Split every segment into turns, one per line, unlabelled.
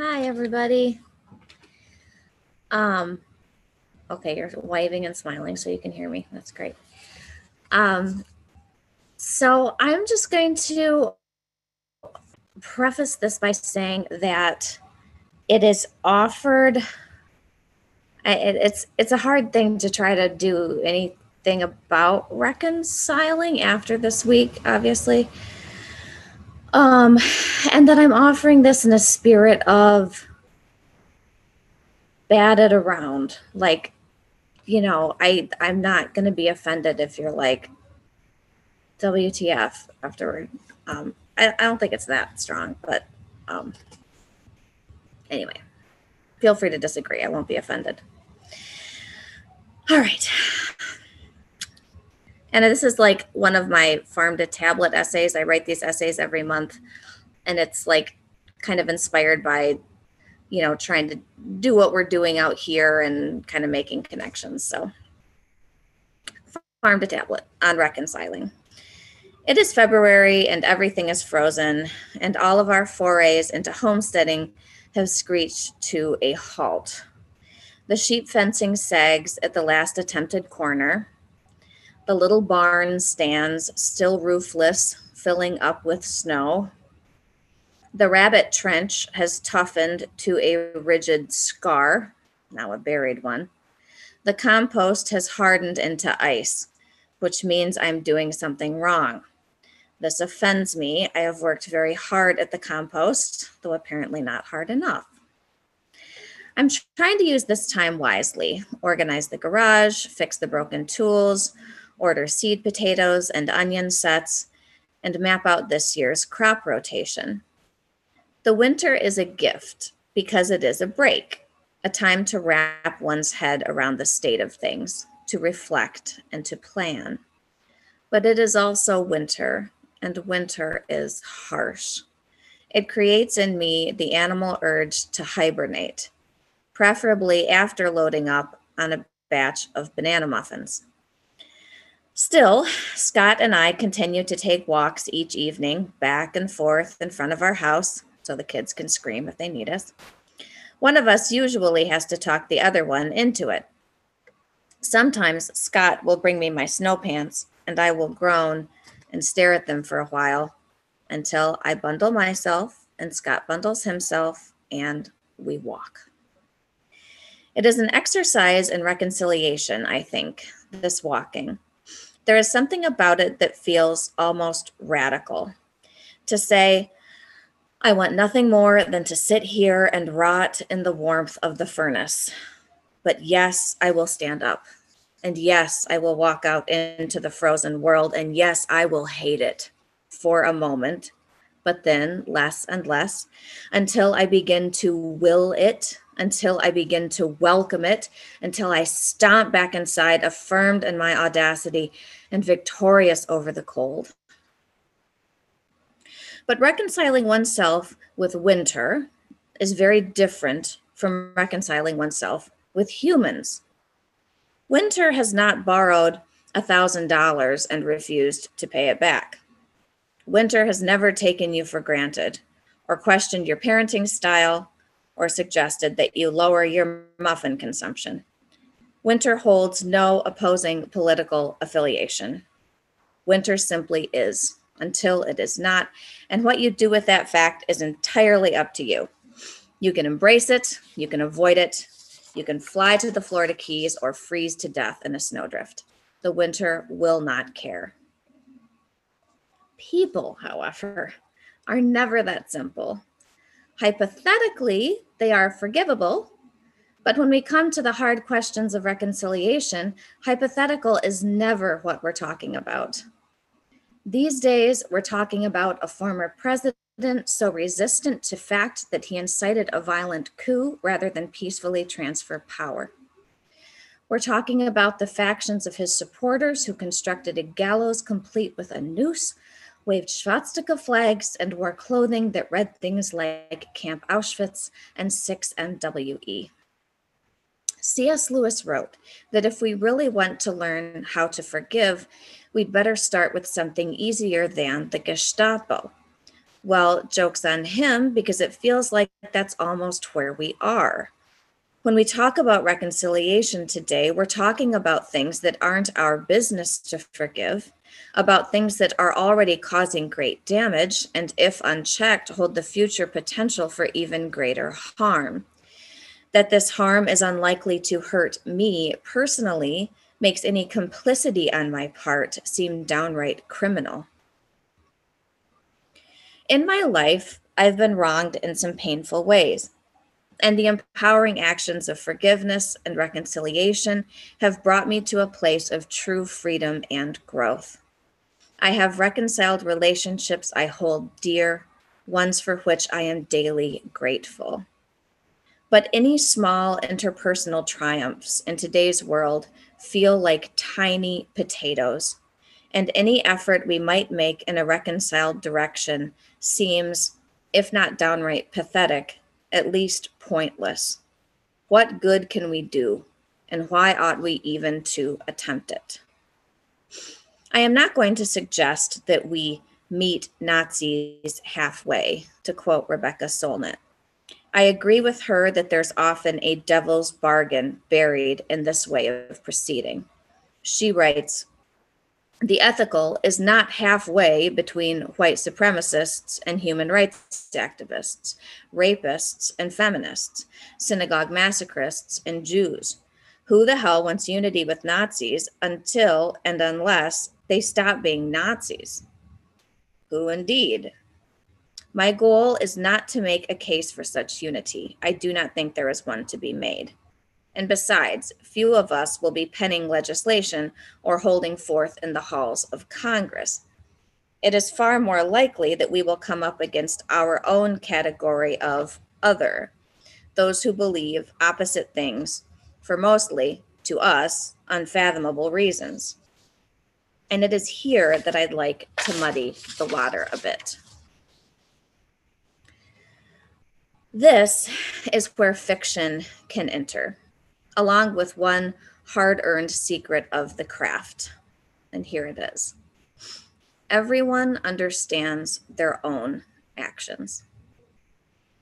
Hi, everybody. Um, okay, you're waving and smiling so you can hear me. That's great. Um, so I'm just going to preface this by saying that it is offered. It, it's it's a hard thing to try to do anything about reconciling after this week, obviously. Um, and that I'm offering this in a spirit of batted around. Like, you know, I I'm not gonna be offended if you're like WTF afterward. Um, I, I don't think it's that strong, but um anyway, feel free to disagree. I won't be offended. All right. And this is like one of my farm to tablet essays. I write these essays every month, and it's like kind of inspired by, you know, trying to do what we're doing out here and kind of making connections. So, farm to tablet on reconciling. It is February and everything is frozen, and all of our forays into homesteading have screeched to a halt. The sheep fencing sags at the last attempted corner. The little barn stands still roofless, filling up with snow. The rabbit trench has toughened to a rigid scar, now a buried one. The compost has hardened into ice, which means I'm doing something wrong. This offends me. I have worked very hard at the compost, though apparently not hard enough. I'm trying to use this time wisely, organize the garage, fix the broken tools, order seed potatoes and onion sets, and map out this year's crop rotation. The winter is a gift because it is a break, a time to wrap one's head around the state of things, to reflect and to plan. But it is also winter, and winter is harsh. It creates in me the animal urge to hibernate, preferably after loading up on a batch of banana muffins. Still, Scott and I continue to take walks each evening, back and forth in front of our house, so the kids can scream if they need us. One of us usually has to talk the other one into it. Sometimes Scott will bring me my snow pants, and I will groan and stare at them for a while until I bundle myself and Scott bundles himself, and we walk. It is an exercise in reconciliation, I think, this walking. There is something about it that feels almost radical. To say, I want nothing more than to sit here and rot in the warmth of the furnace. But yes, I will stand up. And yes, I will walk out into the frozen world. And yes, I will hate it for a moment, but then less and less until I begin to will it, until I begin to welcome it, until I stomp back inside, affirmed in my audacity and victorious over the cold. But reconciling oneself with winter is very different from reconciling oneself with humans. Winter has not borrowed $1,000 and refused to pay it back. Winter has never taken you for granted or questioned your parenting style or suggested that you lower your muffin consumption. Winter holds no opposing political affiliation. Winter simply is until it is not. And what you do with that fact is entirely up to you. You can embrace it, you can avoid it, you can fly to the Florida Keys or freeze to death in a snowdrift. The winter will not care. People, however, are never that simple. Hypothetically, they are forgivable, but when we come to the hard questions of reconciliation, hypothetical is never what we're talking about. These days, we're talking about a former president so resistant to fact that he incited a violent coup rather than peacefully transfer power. We're talking about the factions of his supporters who constructed a gallows complete with a noose, waved swastika flags, and wore clothing that read things like Camp Auschwitz and 6MWE. C.S. Lewis wrote that if we really want to learn how to forgive, we'd better start with something easier than the Gestapo. Well, joke's on him because it feels like that's almost where we are. When we talk about reconciliation today, we're talking about things that aren't our business to forgive, about things that are already causing great damage, and if unchecked, hold the future potential for even greater harm. That this harm is unlikely to hurt me personally makes any complicity on my part seem downright criminal. In my life, I've been wronged in some painful ways and the empowering actions of forgiveness and reconciliation have brought me to a place of true freedom and growth. I have reconciled relationships I hold dear, ones for which I am daily grateful. But any small interpersonal triumphs in today's world feel like tiny potatoes, and any effort we might make in a reconciled direction seems, if not downright pathetic, at least pointless. What good can we do, and why ought we even to attempt it? I am not going to suggest that we meet Nazis halfway, to quote Rebecca Solnit. I agree with her that there's often a devil's bargain buried in this way of proceeding. She writes, the ethical is not halfway between white supremacists and human rights activists, rapists and feminists, synagogue massacrists and Jews. Who the hell wants unity with Nazis until and unless they stop being Nazis? Who indeed? My goal is not to make a case for such unity. I do not think there is one to be made. And besides, few of us will be penning legislation or holding forth in the halls of Congress. It is far more likely that we will come up against our own category of other, those who believe opposite things for mostly, to us, unfathomable reasons. And it is here that I'd like to muddy the water a bit. This is where fiction can enter along with one hard earned secret of the craft. And here it is everyone understands their own actions.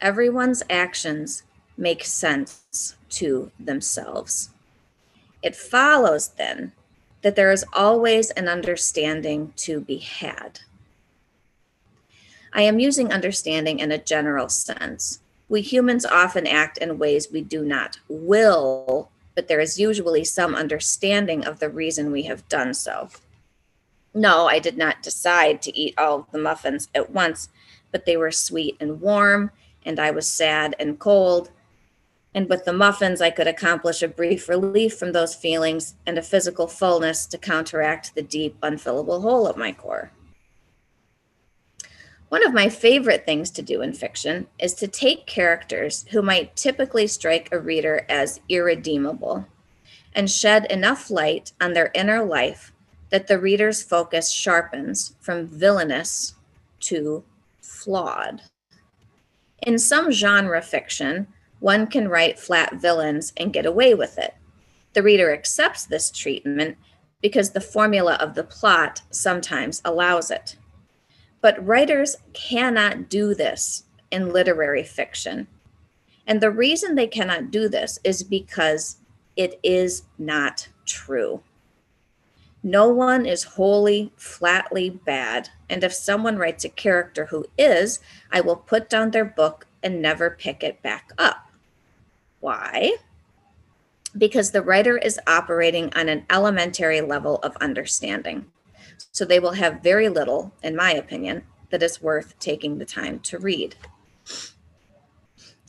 Everyone's actions make sense to themselves. It follows then that there is always an understanding to be had. I am using understanding in a general sense we humans often act in ways we do not will, but there is usually some understanding of the reason we have done so. No, I did not decide to eat all of the muffins at once, but they were sweet and warm, and I was sad and cold. And with the muffins, I could accomplish a brief relief from those feelings and a physical fullness to counteract the deep, unfillable hole at my core. One of my favorite things to do in fiction is to take characters who might typically strike a reader as irredeemable and shed enough light on their inner life that the reader's focus sharpens from villainous to flawed. In some genre fiction, one can write flat villains and get away with it. The reader accepts this treatment because the formula of the plot sometimes allows it. But writers cannot do this in literary fiction. And the reason they cannot do this is because it is not true. No one is wholly, flatly bad. And if someone writes a character who is, I will put down their book and never pick it back up. Why? Because the writer is operating on an elementary level of understanding. So they will have very little, in my opinion, that is worth taking the time to read.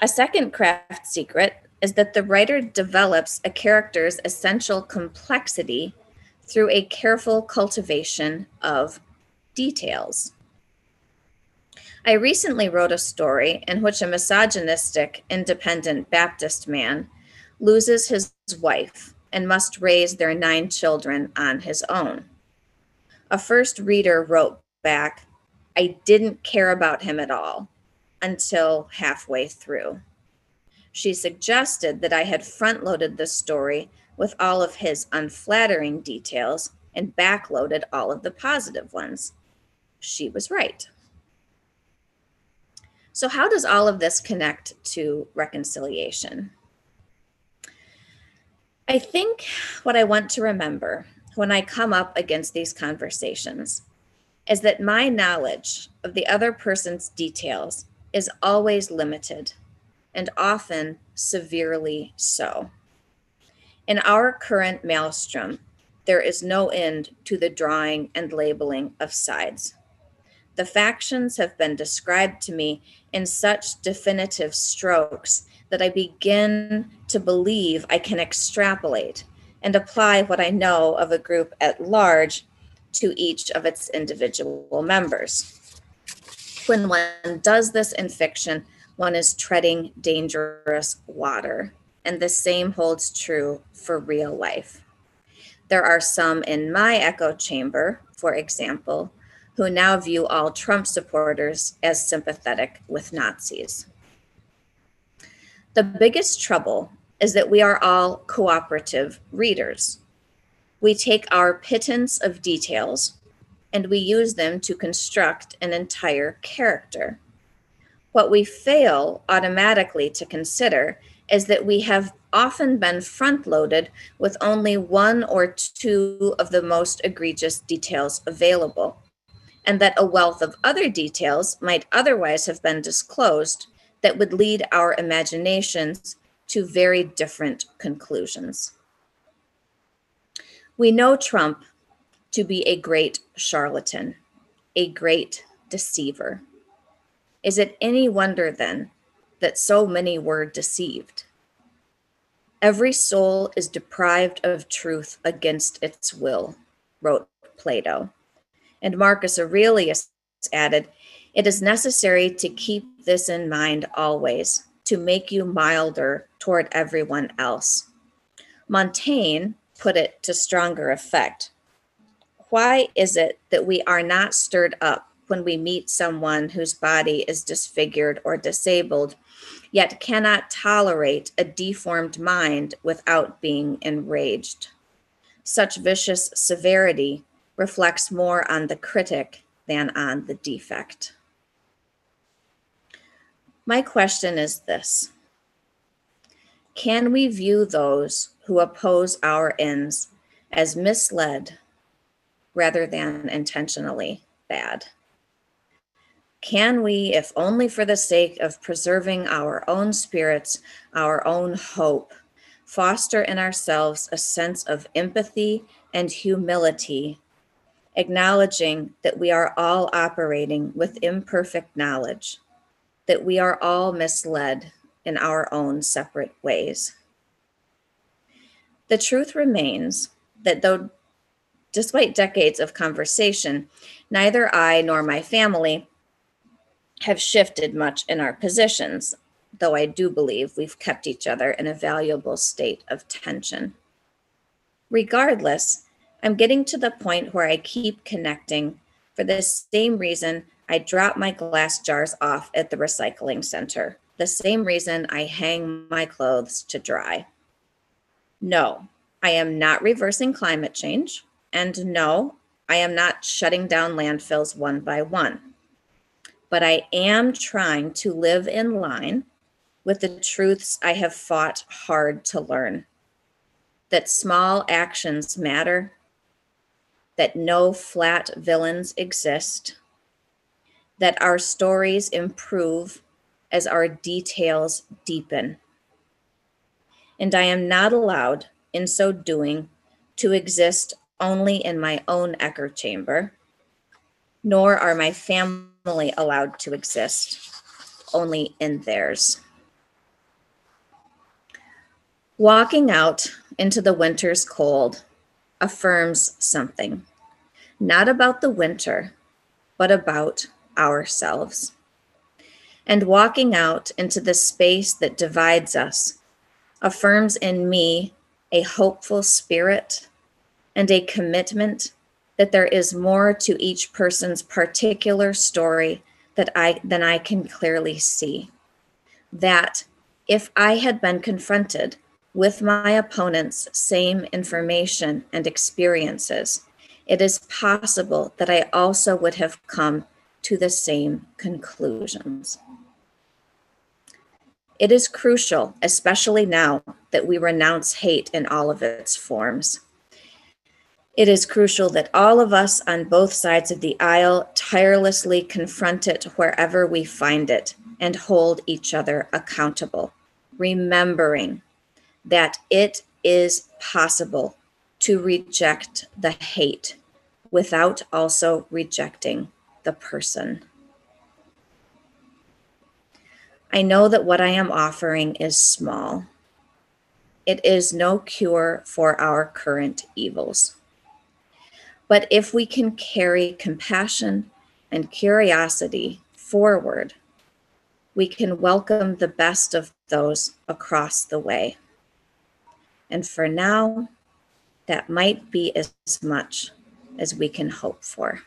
A second craft secret is that the writer develops a character's essential complexity through a careful cultivation of details. I recently wrote a story in which a misogynistic, independent Baptist man loses his wife and must raise their nine children on his own. A first reader wrote back, I didn't care about him at all until halfway through. She suggested that I had front loaded the story with all of his unflattering details and backloaded all of the positive ones. She was right. So, how does all of this connect to reconciliation? I think what I want to remember when I come up against these conversations is that my knowledge of the other person's details is always limited and often severely so. In our current maelstrom, there is no end to the drawing and labeling of sides. The factions have been described to me in such definitive strokes that I begin to believe I can extrapolate and apply what I know of a group at large to each of its individual members. When one does this in fiction, one is treading dangerous water, and the same holds true for real life. There are some in my echo chamber, for example, who now view all Trump supporters as sympathetic with Nazis. The biggest trouble is that we are all cooperative readers. We take our pittance of details and we use them to construct an entire character. What we fail automatically to consider is that we have often been front loaded with only one or two of the most egregious details available, and that a wealth of other details might otherwise have been disclosed that would lead our imaginations to very different conclusions. We know Trump to be a great charlatan, a great deceiver. Is it any wonder then that so many were deceived? Every soul is deprived of truth against its will, wrote Plato. And Marcus Aurelius added, It is necessary to keep this in mind always to make you milder toward everyone else. Montaigne put it to stronger effect. Why is it that we are not stirred up when we meet someone whose body is disfigured or disabled, yet cannot tolerate a deformed mind without being enraged? Such vicious severity reflects more on the critic than on the defect. My question is this Can we view those who oppose our ends as misled rather than intentionally bad? Can we, if only for the sake of preserving our own spirits, our own hope, foster in ourselves a sense of empathy and humility, acknowledging that we are all operating with imperfect knowledge? That we are all misled in our own separate ways. The truth remains that though, despite decades of conversation, neither I nor my family have shifted much in our positions, though I do believe we've kept each other in a valuable state of tension. Regardless, I'm getting to the point where I keep connecting for the same reason I drop my glass jars off at the recycling center, the same reason I hang my clothes to dry. No, I am not reversing climate change. And no, I am not shutting down landfills one by one. But I am trying to live in line with the truths I have fought hard to learn that small actions matter, that no flat villains exist that our stories improve as our details deepen. And I am not allowed, in so doing, to exist only in my own echo chamber, nor are my family allowed to exist only in theirs. Walking out into the winter's cold affirms something, not about the winter, but about ourselves. And walking out into the space that divides us affirms in me a hopeful spirit and a commitment that there is more to each person's particular story that I than I can clearly see. That if I had been confronted with my opponent's same information and experiences, it is possible that I also would have come to the same conclusions. It is crucial, especially now, that we renounce hate in all of its forms. It is crucial that all of us on both sides of the aisle tirelessly confront it wherever we find it and hold each other accountable, remembering that it is possible to reject the hate without also rejecting the person. I know that what I am offering is small. It is no cure for our current evils. But if we can carry compassion and curiosity forward, we can welcome the best of those across the way. And for now, that might be as much as we can hope for.